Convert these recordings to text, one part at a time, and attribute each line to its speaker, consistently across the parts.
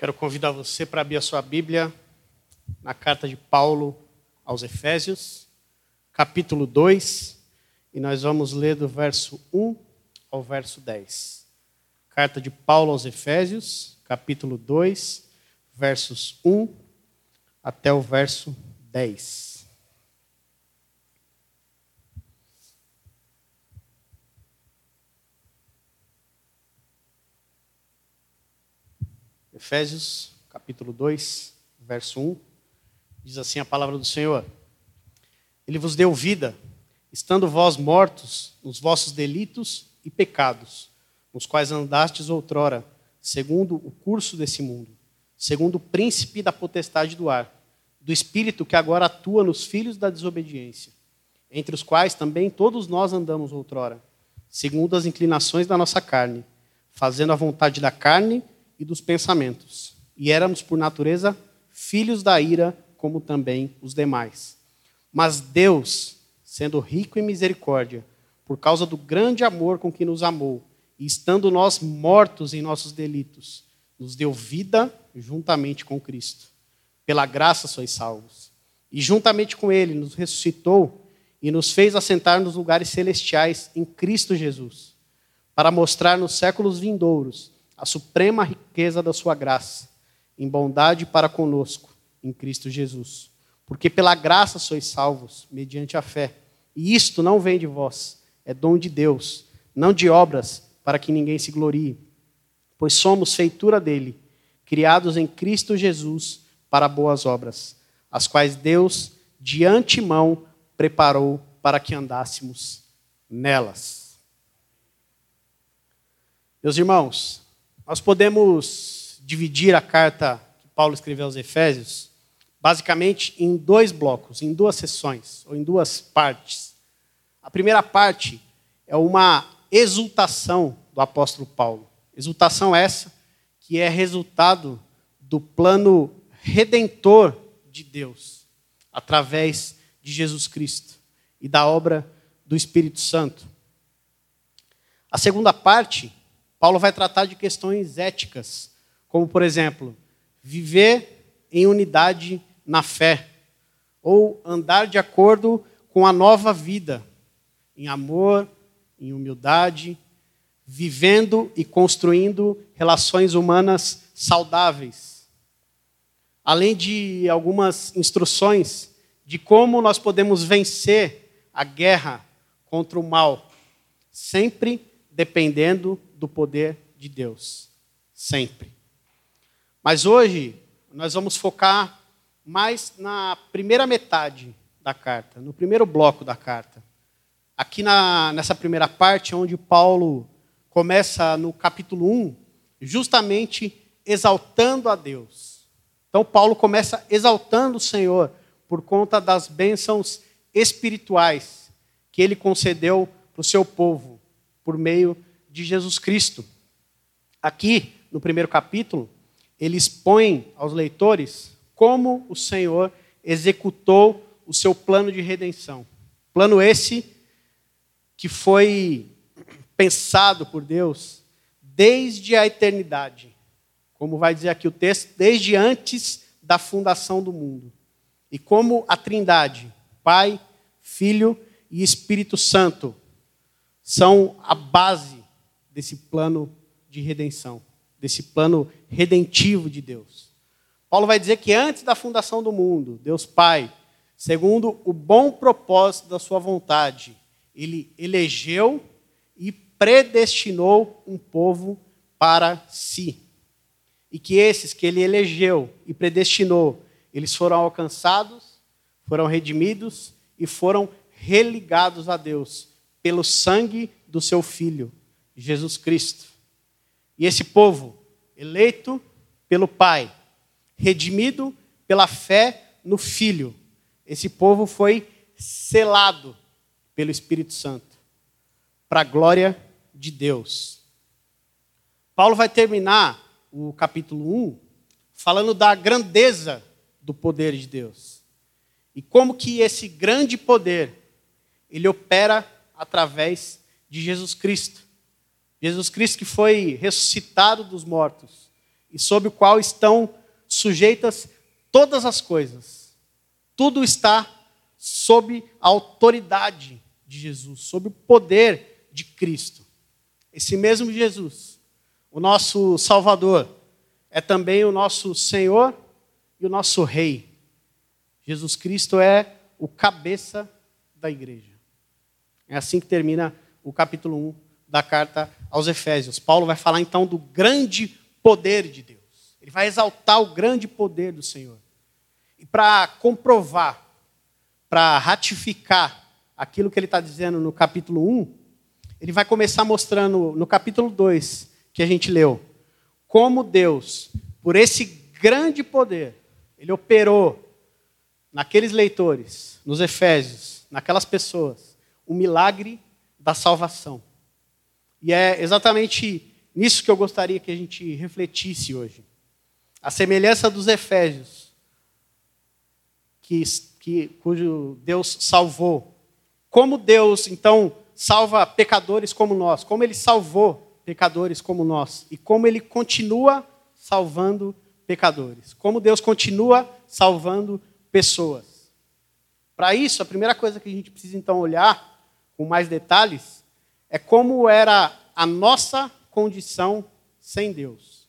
Speaker 1: Quero convidar você para abrir a sua Bíblia na carta de Paulo aos Efésios, capítulo 2, e nós vamos ler do verso 1 ao verso 10. Carta de Paulo aos Efésios, capítulo 2, versos 1 até o verso 10. Efésios, capítulo 2, verso 1, diz assim a palavra do Senhor: Ele vos deu vida, estando vós mortos nos vossos delitos e pecados, nos quais andastes outrora, segundo o curso desse mundo, segundo o príncipe da potestade do ar, do espírito que agora atua nos filhos da desobediência, entre os quais também todos nós andamos outrora, segundo as inclinações da nossa carne, fazendo a vontade da carne e dos pensamentos. E éramos, por natureza, filhos da ira, como também os demais. Mas Deus, sendo rico em misericórdia, por causa do grande amor com que nos amou, e estando nós mortos em nossos delitos, nos deu vida juntamente com Cristo. Pela graça sois salvos. E juntamente com Ele nos ressuscitou e nos fez assentar nos lugares celestiais em Cristo Jesus, para mostrar nos séculos vindouros a suprema riqueza da sua graça, em bondade para conosco, em Cristo Jesus. Porque pela graça sois salvos, mediante a fé. E isto não vem de vós, é dom de Deus, não de obras, para que ninguém se glorie. Pois somos feitura dele, criados em Cristo Jesus para boas obras, as quais Deus de antemão preparou para que andássemos nelas. Meus irmãos, nós podemos dividir a carta que Paulo escreveu aos Efésios basicamente em dois blocos, em duas sessões, ou em duas partes. A primeira parte é uma exultação do apóstolo Paulo. Exultação essa que é resultado do plano redentor de Deus através de Jesus Cristo e da obra do Espírito Santo. A segunda parte Paulo vai tratar de questões éticas, como, por exemplo, viver em unidade na fé, ou andar de acordo com a nova vida, em amor, em humildade, vivendo e construindo relações humanas saudáveis. Além de algumas instruções de como nós podemos vencer a guerra contra o mal, sempre dependendo do poder de Deus, sempre. Mas hoje nós vamos focar mais na primeira metade da carta, no primeiro bloco da carta. Aqui na, nessa primeira parte, onde Paulo começa no capítulo 1, justamente exaltando a Deus. Então, Paulo começa exaltando o Senhor por conta das bênçãos espirituais que ele concedeu para o seu povo, por meio de Jesus Cristo. Aqui, no primeiro capítulo, ele expõe aos leitores como o Senhor executou o seu plano de redenção. Plano esse que foi pensado por Deus desde a eternidade. Como vai dizer aqui o texto, desde antes da fundação do mundo. E como a Trindade, Pai, Filho e Espírito Santo, são a base desse plano de redenção, desse plano redentivo de Deus. Paulo vai dizer que antes da fundação do mundo, Deus Pai, segundo o bom propósito da sua vontade, ele elegeu e predestinou um povo para si. E que esses que ele elegeu e predestinou, eles foram alcançados, foram redimidos e foram religados a Deus pelo sangue do seu filho, Jesus Cristo. E esse povo, eleito pelo Pai, redimido pela fé no Filho, esse povo foi selado pelo Espírito Santo, para a glória de Deus. Paulo vai terminar o capítulo 1 falando da grandeza do poder de Deus. E como que esse grande poder ele opera através de Jesus Cristo. Jesus Cristo que foi ressuscitado dos mortos e sob o qual estão sujeitas todas as coisas. Tudo está sob a autoridade de Jesus, sob o poder de Cristo. Esse mesmo Jesus, o nosso Salvador, é também o nosso Senhor e o nosso Rei. Jesus Cristo é o cabeça da igreja. É assim que termina o capítulo 1 da carta aos Efésios. Paulo vai falar então do grande poder de Deus. Ele vai exaltar o grande poder do Senhor. E para comprovar, para ratificar aquilo que ele está dizendo no capítulo 1, ele vai começar mostrando no capítulo 2, que a gente leu, como Deus, por esse grande poder, ele operou naqueles leitores, nos Efésios, naquelas pessoas, o milagre da salvação. E é exatamente nisso que eu gostaria que a gente refletisse hoje. A semelhança dos Efésios, que, que, cujo Deus salvou. Como Deus, então, salva pecadores como nós, como Ele salvou pecadores como nós, e como Ele continua salvando pecadores, como Deus continua salvando pessoas. Para isso, a primeira coisa que a gente precisa então olhar com mais detalhes é como era a nossa condição sem Deus.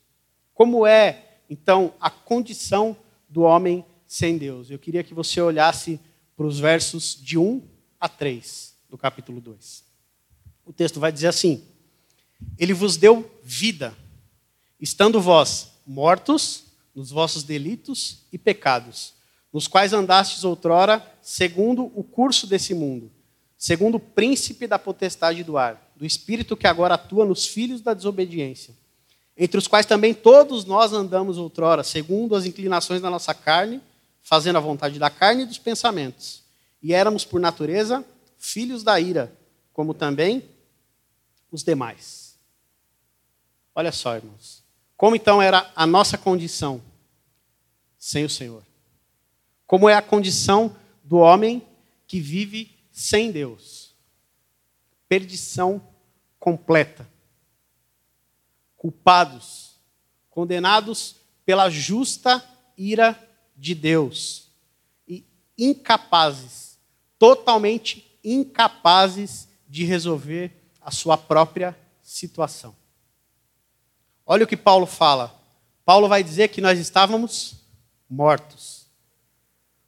Speaker 1: Como é, então, a condição do homem sem Deus. Eu queria que você olhasse para os versos de 1 a 3 do capítulo 2. O texto vai dizer assim: Ele vos deu vida, estando vós mortos nos vossos delitos e pecados, nos quais andastes outrora, segundo o curso desse mundo, segundo o príncipe da potestade do ar, do espírito que agora atua nos filhos da desobediência, entre os quais também todos nós andamos outrora, segundo as inclinações da nossa carne, fazendo a vontade da carne e dos pensamentos. E éramos, por natureza, filhos da ira, como também os demais. Olha só, irmãos. Como então era a nossa condição sem o Senhor? Como é a condição do homem que vive sem Deus? Perdição completa. Culpados, condenados pela justa ira de Deus e incapazes, totalmente incapazes de resolver a sua própria situação. Olha o que Paulo fala. Paulo vai dizer que nós estávamos mortos.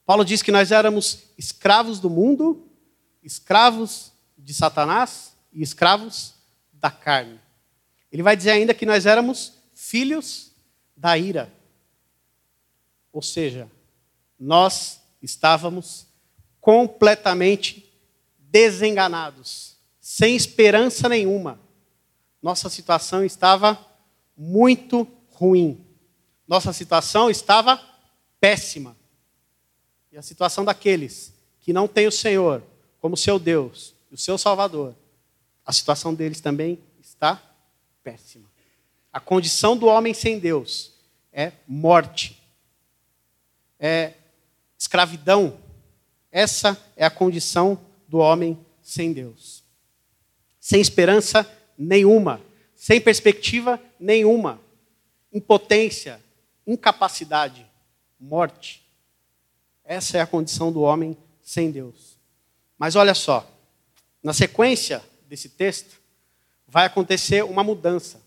Speaker 1: Paulo diz que nós éramos escravos do mundo, escravos de Satanás e escravos da carne. Ele vai dizer ainda que nós éramos filhos da ira. Ou seja, nós estávamos completamente desenganados, sem esperança nenhuma. Nossa situação estava muito ruim. Nossa situação estava péssima. E a situação daqueles que não têm o Senhor como seu Deus, o seu Salvador, a situação deles também está péssima. A condição do homem sem Deus é morte é escravidão. Essa é a condição do homem sem Deus. Sem esperança nenhuma, sem perspectiva nenhuma, impotência, incapacidade, morte. Essa é a condição do homem sem Deus. Mas olha só, na sequência desse texto, vai acontecer uma mudança.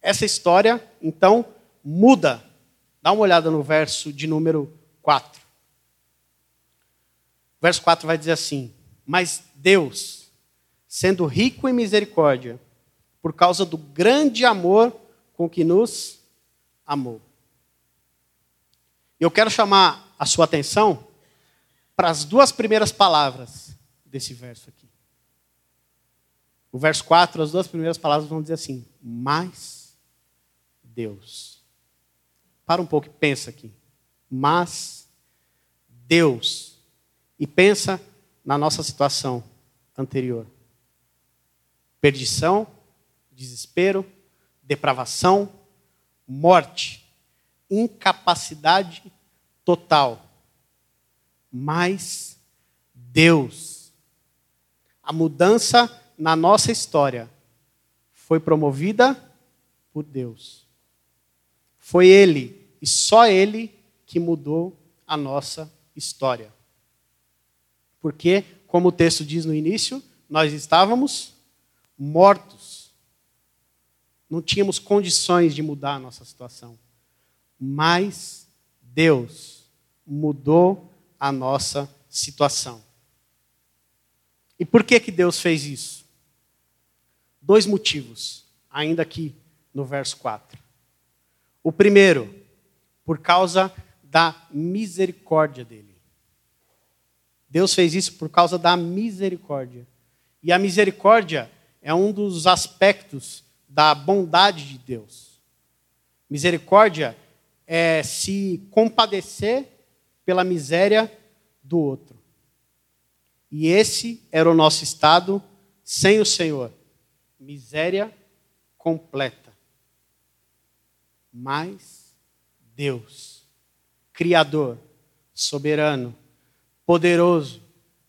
Speaker 1: Essa história, então, muda Dá uma olhada no verso de número 4. O verso 4 vai dizer assim: Mas Deus, sendo rico em misericórdia, por causa do grande amor com que nos amou. Eu quero chamar a sua atenção para as duas primeiras palavras desse verso aqui. O verso 4, as duas primeiras palavras vão dizer assim: Mas Deus. Para um pouco e pensa aqui. Mas Deus. E pensa na nossa situação anterior: perdição, desespero, depravação, morte, incapacidade total. Mas Deus. A mudança na nossa história foi promovida por Deus Foi Ele, e só Ele, que mudou a nossa história. Porque, como o texto diz no início, nós estávamos mortos. Não tínhamos condições de mudar a nossa situação. Mas Deus mudou a nossa situação. E por que, que Deus fez isso? Dois motivos, ainda aqui no verso 4. O primeiro, por causa da misericórdia dele. Deus fez isso por causa da misericórdia. E a misericórdia é um dos aspectos da bondade de Deus. Misericórdia é se compadecer pela miséria do outro. E esse era o nosso estado sem o Senhor. Miséria completa. Mas Deus, Criador, soberano, poderoso,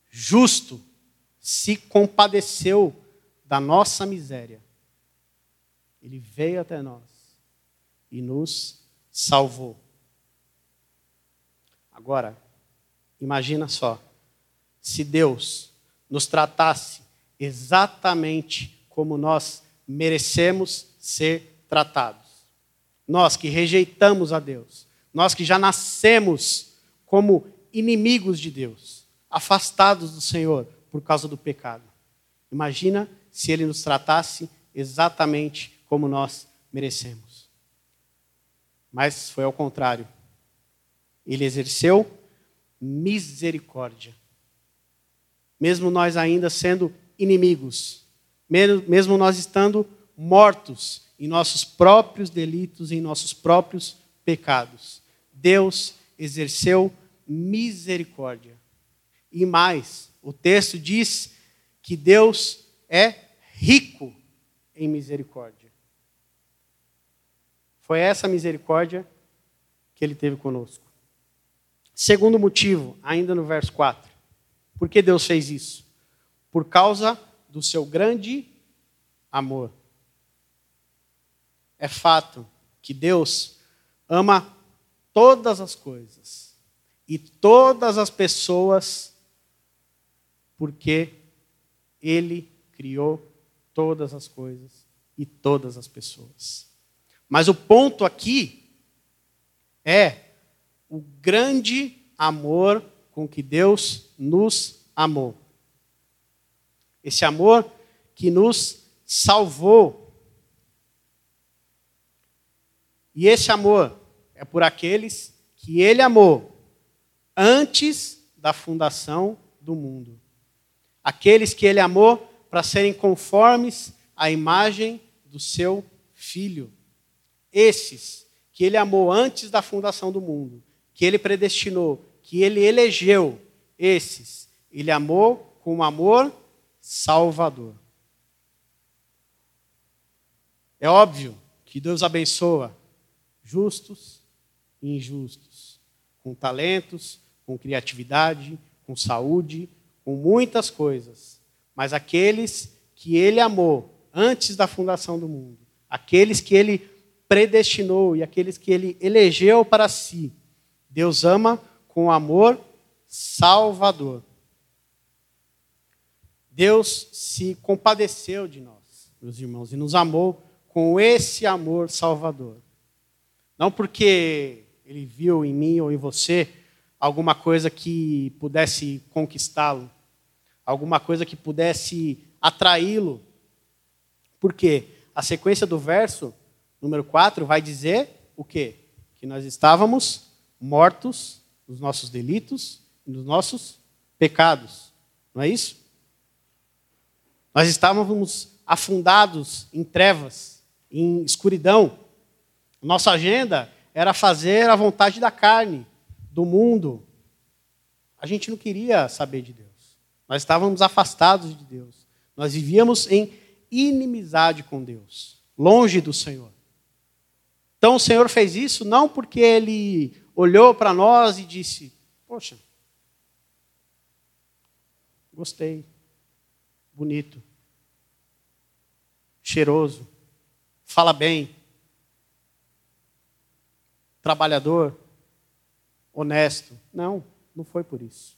Speaker 1: justo, se compadeceu da nossa miséria. Ele veio até nós e nos salvou. Agora, imagina só, se Deus nos tratasse exatamente como nós merecemos ser tratados. Nós que rejeitamos a Deus, nós que já nascemos como inimigos de Deus, afastados do Senhor por causa do pecado. Imagina se ele nos tratasse exatamente como nós merecemos. Mas foi ao contrário. Ele exerceu misericórdia. Mesmo nós ainda sendo inimigos, mesmo nós estando mortos em nossos próprios delitos, em nossos próprios pecados, Deus exerceu misericórdia. E mais, o texto diz que Deus é rico em misericórdia. Foi essa misericórdia que ele teve conosco. Segundo motivo, ainda no verso 4. Por que Deus fez isso? Por causa do seu grande amor. É fato que Deus ama todas as coisas e todas as pessoas, porque Ele criou todas as coisas e todas as pessoas. Mas o ponto aqui é o grande amor com que Deus nos amou. Esse amor que nos salvou. E esse amor é por aqueles que Ele amou antes da fundação do mundo. Aqueles que ele amou para serem conformes à imagem do seu filho. Esses que ele amou antes da fundação do mundo, que ele predestinou, que ele elegeu, esses ele amou com um amor salvador. É óbvio que Deus abençoa justos e injustos, com talentos, com criatividade, com saúde, com muitas coisas. Mas aqueles que ele amou antes da fundação do mundo, aqueles que ele predestinou e aqueles que ele elegeu para si, Deus ama com amor salvador. Deus se compadeceu de nós, meus irmãos, e nos amou com esse amor salvador. Não porque ele viu em mim ou em você alguma coisa que pudesse conquistá-lo, alguma coisa que pudesse atraí-lo. Por quê? A sequência do verso, número 4, vai dizer o quê? Que nós estávamos mortos nos nossos delitos e nos nossos pecados. Não é isso? Nós estávamos afundados em trevas, em escuridão. Nossa agenda era fazer a vontade da carne, do mundo, a gente não queria saber de Deus. Nós estávamos afastados de Deus. Nós vivíamos em inimizade com Deus, longe do Senhor. Então o Senhor fez isso não porque ele olhou para nós e disse: Poxa, gostei, bonito, cheiroso, fala bem. trabalhador, honesto. Não, não foi por isso.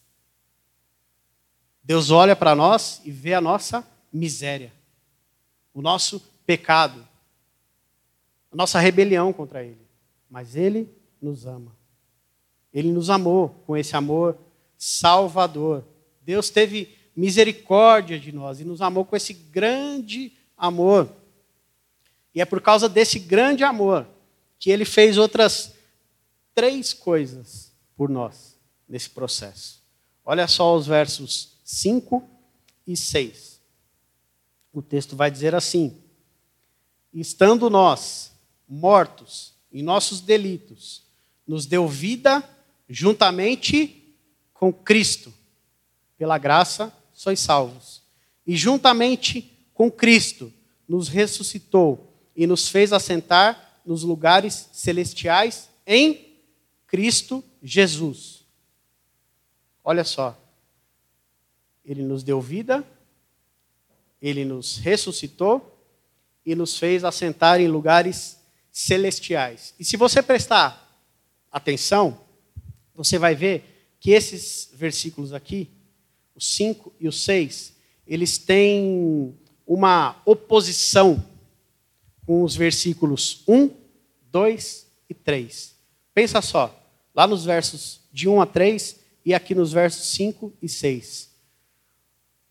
Speaker 1: Deus olha para nós e vê a nossa miséria, o nosso pecado, a nossa rebelião contra Ele. Mas Ele nos ama. Ele nos amou com esse amor salvador. Deus teve misericórdia de nós e nos amou com esse grande amor. E é por causa desse grande amor que ele fez outras três coisas por nós nesse processo. Olha só os versos 5 e 6. O texto vai dizer assim: Estando nós mortos em nossos delitos, nos deu vida juntamente com Cristo. Pela graça sois salvos. E juntamente com Cristo nos ressuscitou e nos fez assentar nos lugares celestiais em Cristo Jesus. Olha só. Ele nos deu vida, ele nos ressuscitou e nos fez assentar em lugares celestiais. E se você prestar atenção, você vai ver que esses versículos aqui, o 5 e o 6, eles têm uma oposição com os versículos 1, 2 e 3. Pensa só, lá nos versos de 1 a 3 e aqui nos versos 5 e 6.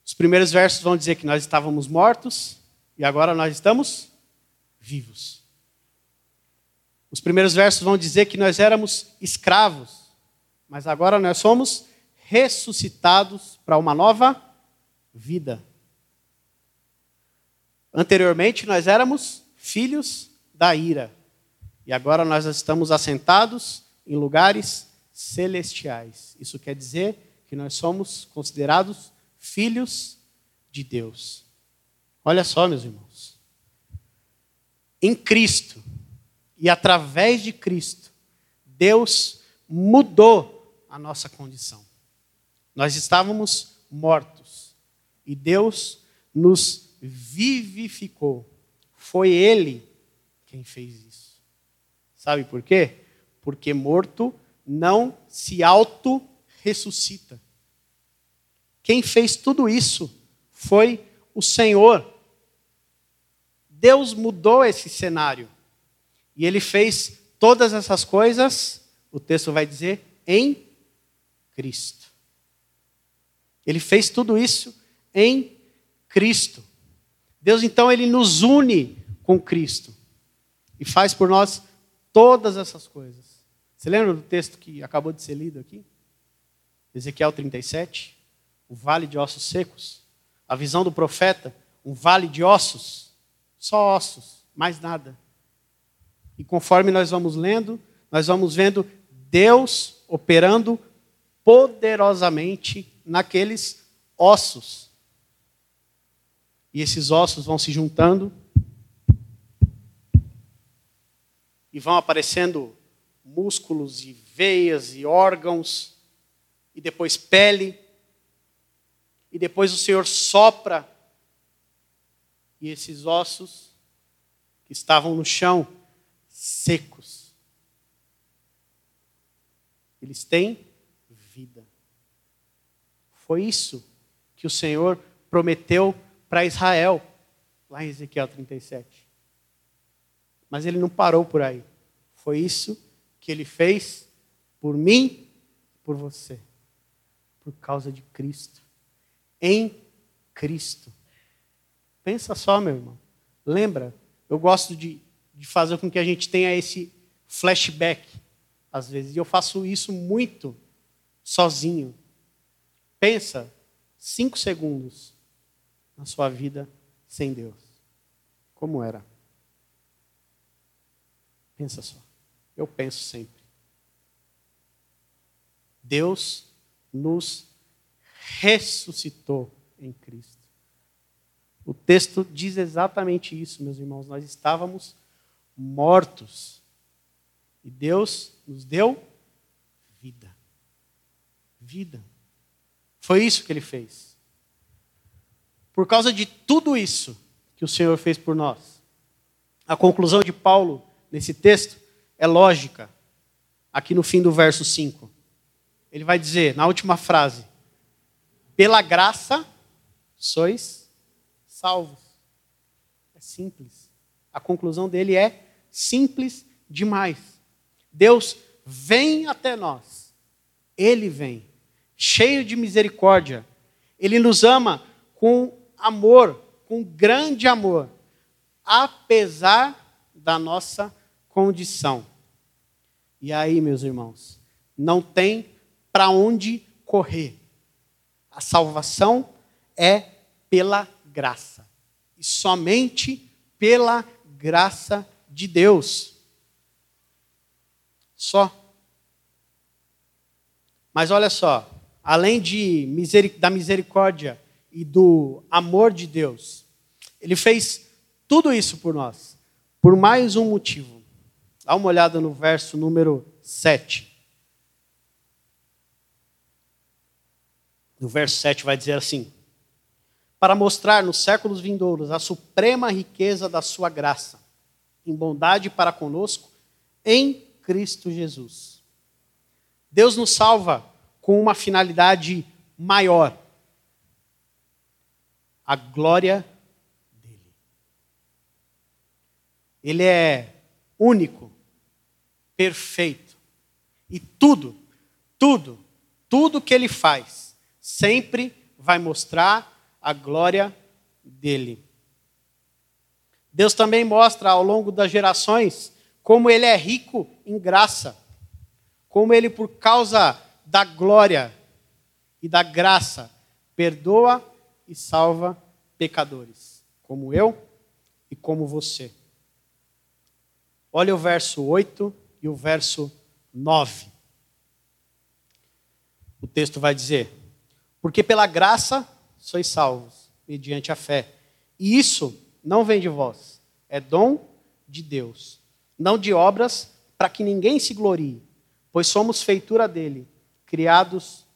Speaker 1: Os primeiros versos vão dizer que nós estávamos mortos e agora nós estamos vivos. Os primeiros versos vão dizer que nós éramos escravos, mas agora nós somos ressuscitados para uma nova vida. Anteriormente nós éramos filhos da ira, e agora nós estamos assentados em lugares celestiais. Isso quer dizer que nós somos considerados filhos de Deus. Olha só, meus irmãos. Em Cristo e através de Cristo, Deus mudou a nossa condição. Nós estávamos mortos e Deus nos vivificou. Foi Ele quem fez isso. Sabe por quê? Porque morto não se auto-ressuscita. Quem fez tudo isso foi o Senhor. Deus mudou esse cenário. E ele fez todas essas coisas, o texto vai dizer, em Cristo. Ele fez tudo isso em Cristo. Deus então ele nos une com Cristo e faz por nós todas essas coisas. Você lembra do texto que acabou de ser lido aqui? Ezequiel 37, o vale de ossos secos. A visão do profeta, um vale de ossos, só ossos, mais nada. E conforme nós vamos lendo, nós vamos vendo Deus operando poderosamente naqueles ossos. E esses ossos vão se juntando e vão aparecendo músculos e veias e órgãos, e depois pele, e depois o Senhor sopra, e esses ossos que estavam no chão, secos, eles têm vida. Foi isso que o Senhor prometeu para Israel, lá em Ezequiel 37. Mas ele não parou por aí. Foi isso que ele fez por mim, por você, por causa de Cristo. Em Cristo. Pensa só, meu irmão. Lembra? Eu gosto de, de fazer com que a gente tenha esse flashback, às vezes. E eu faço isso muito sozinho. Pensa cinco segundos na sua vida sem Deus. Como era? Pensa só. Eu penso sempre. Deus nos ressuscitou em Cristo. O texto diz exatamente isso, meus irmãos. Nós estávamos mortos e Deus nos deu vida. Vida. Foi isso que ele fez. Por causa de tudo isso que o Senhor fez por nós, a conclusão de Paulo nesse texto é lógica. aqui no fim do verso 5. Ele vai dizer, na última frase: Pela graça sois salvos. É simples. A conclusão dele é simples demais. Deus vem até nós. Ele vem, cheio de misericórdia. Ele nos ama com amor, com grande amor, apesar da nossa condição. E aí, meus irmãos, não tem para onde correr. A salvação é pela graça. E somente pela graça de Deus. Só. Mas olha só, além de da misericórdia e do amor de Deus, ele fez tudo isso por nós, por mais um motivo. Dá uma olhada no verso número 7. No verso 7 vai dizer assim: Para mostrar nos séculos vindouros a suprema riqueza da sua graça, em bondade para conosco, em Cristo Jesus. Deus nos salva com uma finalidade maior: a glória dele. Ele é único, perfeito. E tudo, tudo, tudo que ele faz, sempre vai mostrar a glória dele. Deus também mostra ao longo das gerações como ele é rico em graça, como ele, por causa da glória e da graça, perdoa e salva pecadores, como eu e como você. Olha o verso 8 e o verso 9. O texto vai dizer: Porque pela graça sois salvos, mediante a fé. E isso não vem de vós, é dom de Deus, não de obras, para que ninguém se glorie, pois somos feitura dele, criados,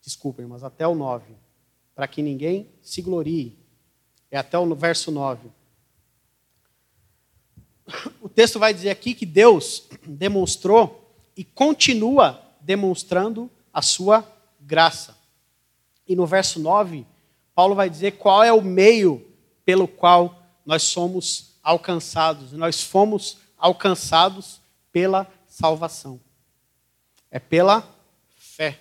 Speaker 1: desculpem, mas até o 9, para que ninguém se glorie. É até o verso 9 o texto vai dizer aqui que Deus demonstrou e continua demonstrando a sua graça. E no verso 9, Paulo vai dizer qual é o meio pelo qual nós somos alcançados. Nós fomos alcançados pela salvação. É pela fé.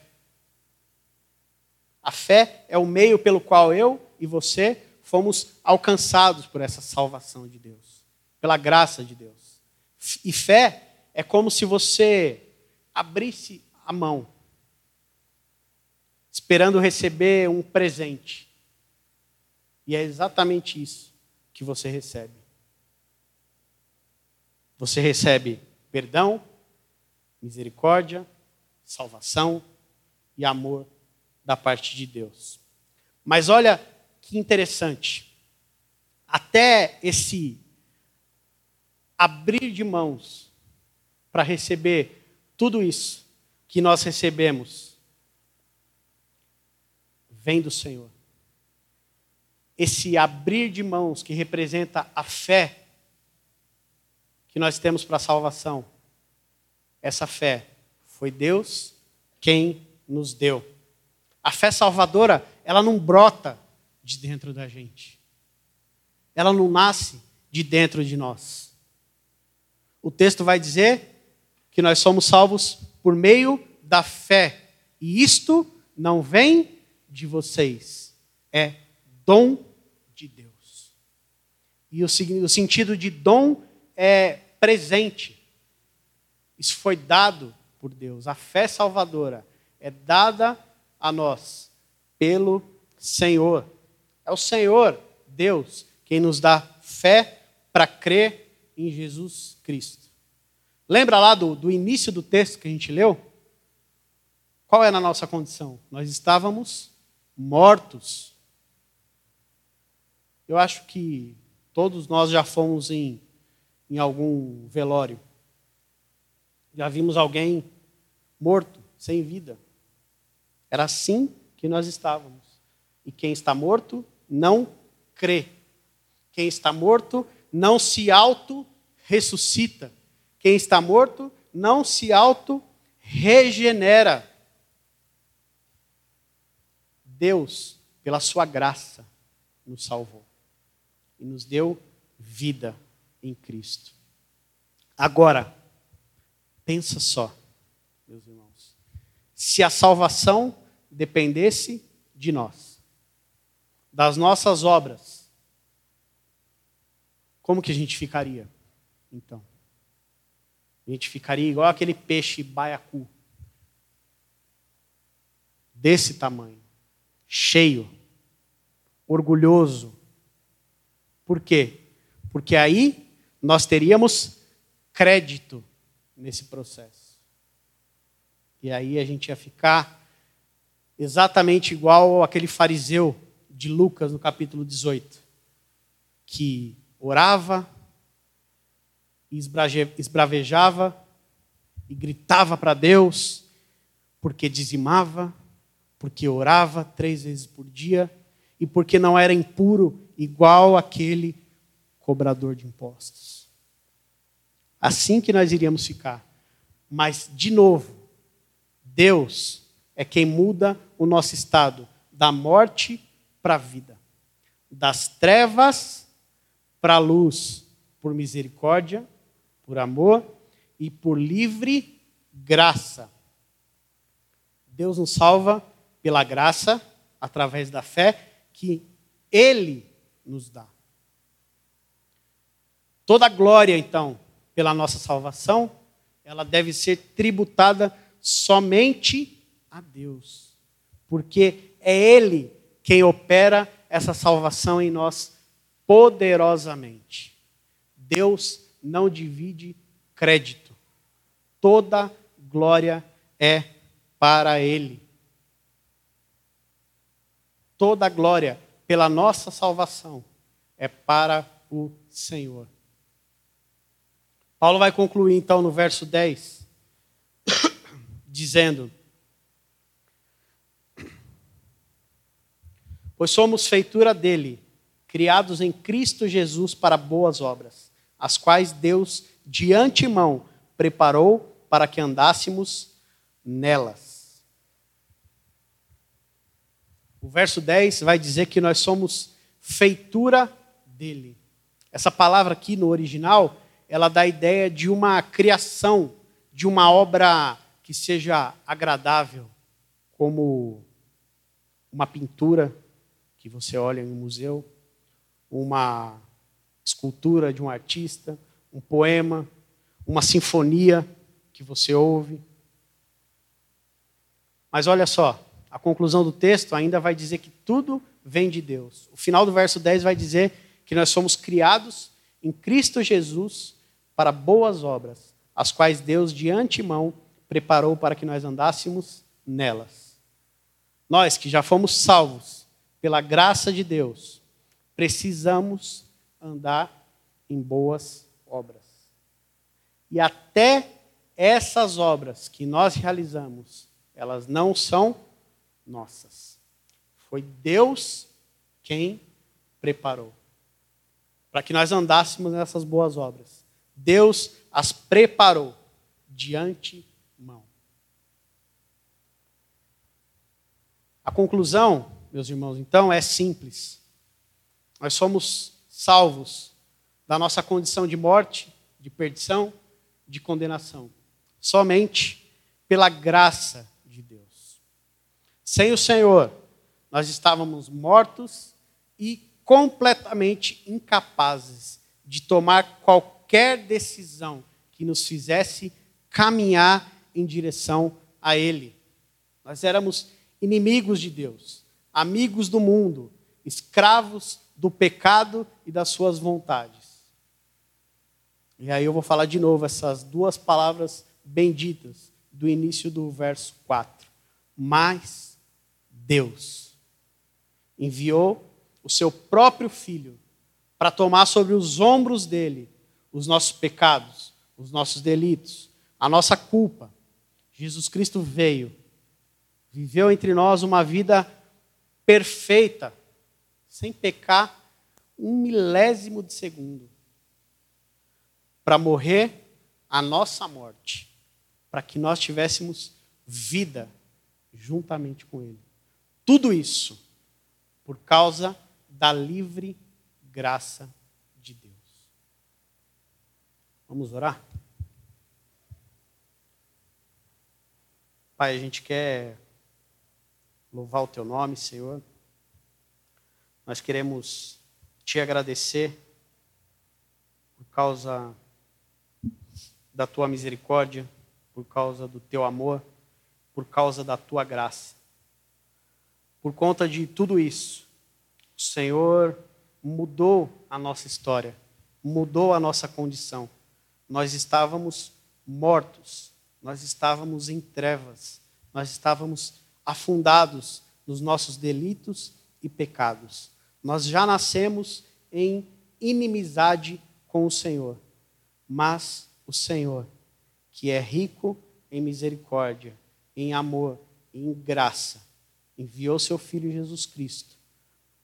Speaker 1: A fé é o meio pelo qual eu e você fomos alcançados por essa salvação de Deus pela graça de Deus. E fé é como se você abrisse a mão, esperando receber um presente. E é exatamente isso que você recebe. Você recebe perdão, misericórdia, salvação e amor da parte de Deus. Mas olha que interessante. Até esse abrir de mãos para receber tudo isso que nós recebemos, vem do Senhor. Esse abrir de mãos que representa a fé que nós temos para a salvação, essa fé foi Deus quem nos deu. A fé salvadora, ela não brota de dentro da gente. Ela não nasce de dentro de nós o texto vai dizer que nós somos salvos por meio da fé. E isto não vem de vocês, é dom de Deus. E o, o sentido de dom é presente. Isso foi dado por Deus. A fé salvadora é dada a nós pelo Senhor. É o Senhor, Deus, quem nos dá fé para crer em Jesus Cristo. Lembra lá do, do início do texto que a gente leu? Qual era a nossa condição? Nós estávamos mortos. Eu acho que todos nós já fomos em, em algum velório. Já vimos alguém morto, sem vida. Era assim que nós estávamos. E quem está morto não crê. Quem está morto não se auto ressuscita. Quem está morto não se auto-regenera. Deus, pela sua graça, nos salvou e nos deu vida em Cristo. Agora, pensa só, meus irmãos. Se a salvação dependesse de nós, das nossas obras, como que a gente ficaria, então? A gente ficaria igual aquele peixe baiacu, desse tamanho, cheio, orgulhoso. Por quê? Porque aí nós teríamos crédito nesse processo. E aí a gente ia ficar exatamente igual aquele fariseu de Lucas no capítulo 18, que orava, esbravejava e gritava para Deus, porque dizimava, porque orava três vezes por dia e porque não era impuro igual aquele cobrador de impostos. Assim que nós iríamos ficar. Mas, de novo, Deus é quem muda o nosso estado da morte para a vida, das trevas para a luz, por misericórdia, por amor e por livre graça. Deus nos salva pela graça, através da fé que Ele nos dá. Toda glória, então, pela nossa salvação, ela deve ser tributada somente a Deus, porque é Ele quem opera essa salvação em nós poderosamente. Deus não divide crédito, toda glória é para Ele. Toda glória pela nossa salvação é para o Senhor. Paulo vai concluir então no verso 10, dizendo: Pois somos feitura dele, criados em Cristo Jesus para boas obras, as quais Deus de antemão preparou para que andássemos nelas. O verso 10 vai dizer que nós somos feitura dele. Essa palavra aqui no original ela dá a ideia de uma criação, de uma obra que seja agradável, como uma pintura que você olha em um museu, uma escultura de um artista, um poema, uma sinfonia que você ouve. Mas olha só, a conclusão do texto ainda vai dizer que tudo vem de Deus. O final do verso 10 vai dizer que nós somos criados em Cristo Jesus para boas obras, as quais Deus de antemão preparou para que nós andássemos nelas. Nós que já fomos salvos pela graça de Deus, precisamos andar em boas obras. E até essas obras que nós realizamos, elas não são nossas. Foi Deus quem preparou para que nós andássemos nessas boas obras. Deus as preparou de antemão. A conclusão, meus irmãos, então é simples. Nós somos salvos da nossa condição de morte, de perdição, de condenação, somente pela graça de Deus. Sem o Senhor, nós estávamos mortos e completamente incapazes de tomar qualquer decisão que nos fizesse caminhar em direção a Ele. Nós éramos inimigos de Deus, amigos do mundo, escravos do pecado e das suas vontades. E aí eu vou falar de novo essas duas palavras benditas do início do verso 4. Mas Deus enviou o seu próprio filho para tomar sobre os ombros dele os nossos pecados, os nossos delitos, a nossa culpa. Jesus Cristo veio, viveu entre nós uma vida perfeita, sem pecar um milésimo de segundo, para morrer a nossa morte, para que nós tivéssemos vida juntamente com Ele. Tudo isso por causa da livre graça de Deus. Vamos orar? Pai, a gente quer louvar o Teu nome, Senhor. Nós queremos te agradecer por causa da tua misericórdia, por causa do teu amor, por causa da tua graça. Por conta de tudo isso, o Senhor mudou a nossa história, mudou a nossa condição. Nós estávamos mortos, nós estávamos em trevas, nós estávamos afundados nos nossos delitos e pecados. Nós já nascemos em inimizade com o Senhor, mas o Senhor, que é rico em misericórdia, em amor, em graça, enviou seu Filho Jesus Cristo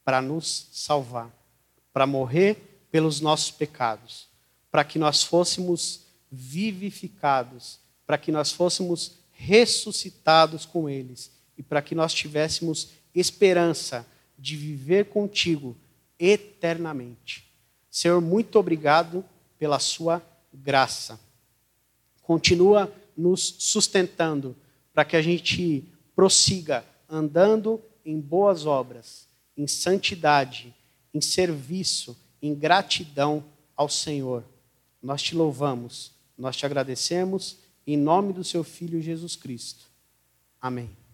Speaker 1: para nos salvar, para morrer pelos nossos pecados, para que nós fôssemos vivificados, para que nós fôssemos ressuscitados com eles e para que nós tivéssemos esperança de viver contigo eternamente. Senhor, muito obrigado pela sua graça. Continua nos sustentando para que a gente prossiga andando em boas obras, em santidade, em serviço, em gratidão ao Senhor. Nós te louvamos, nós te agradecemos, em nome do seu Filho Jesus Cristo. Amém.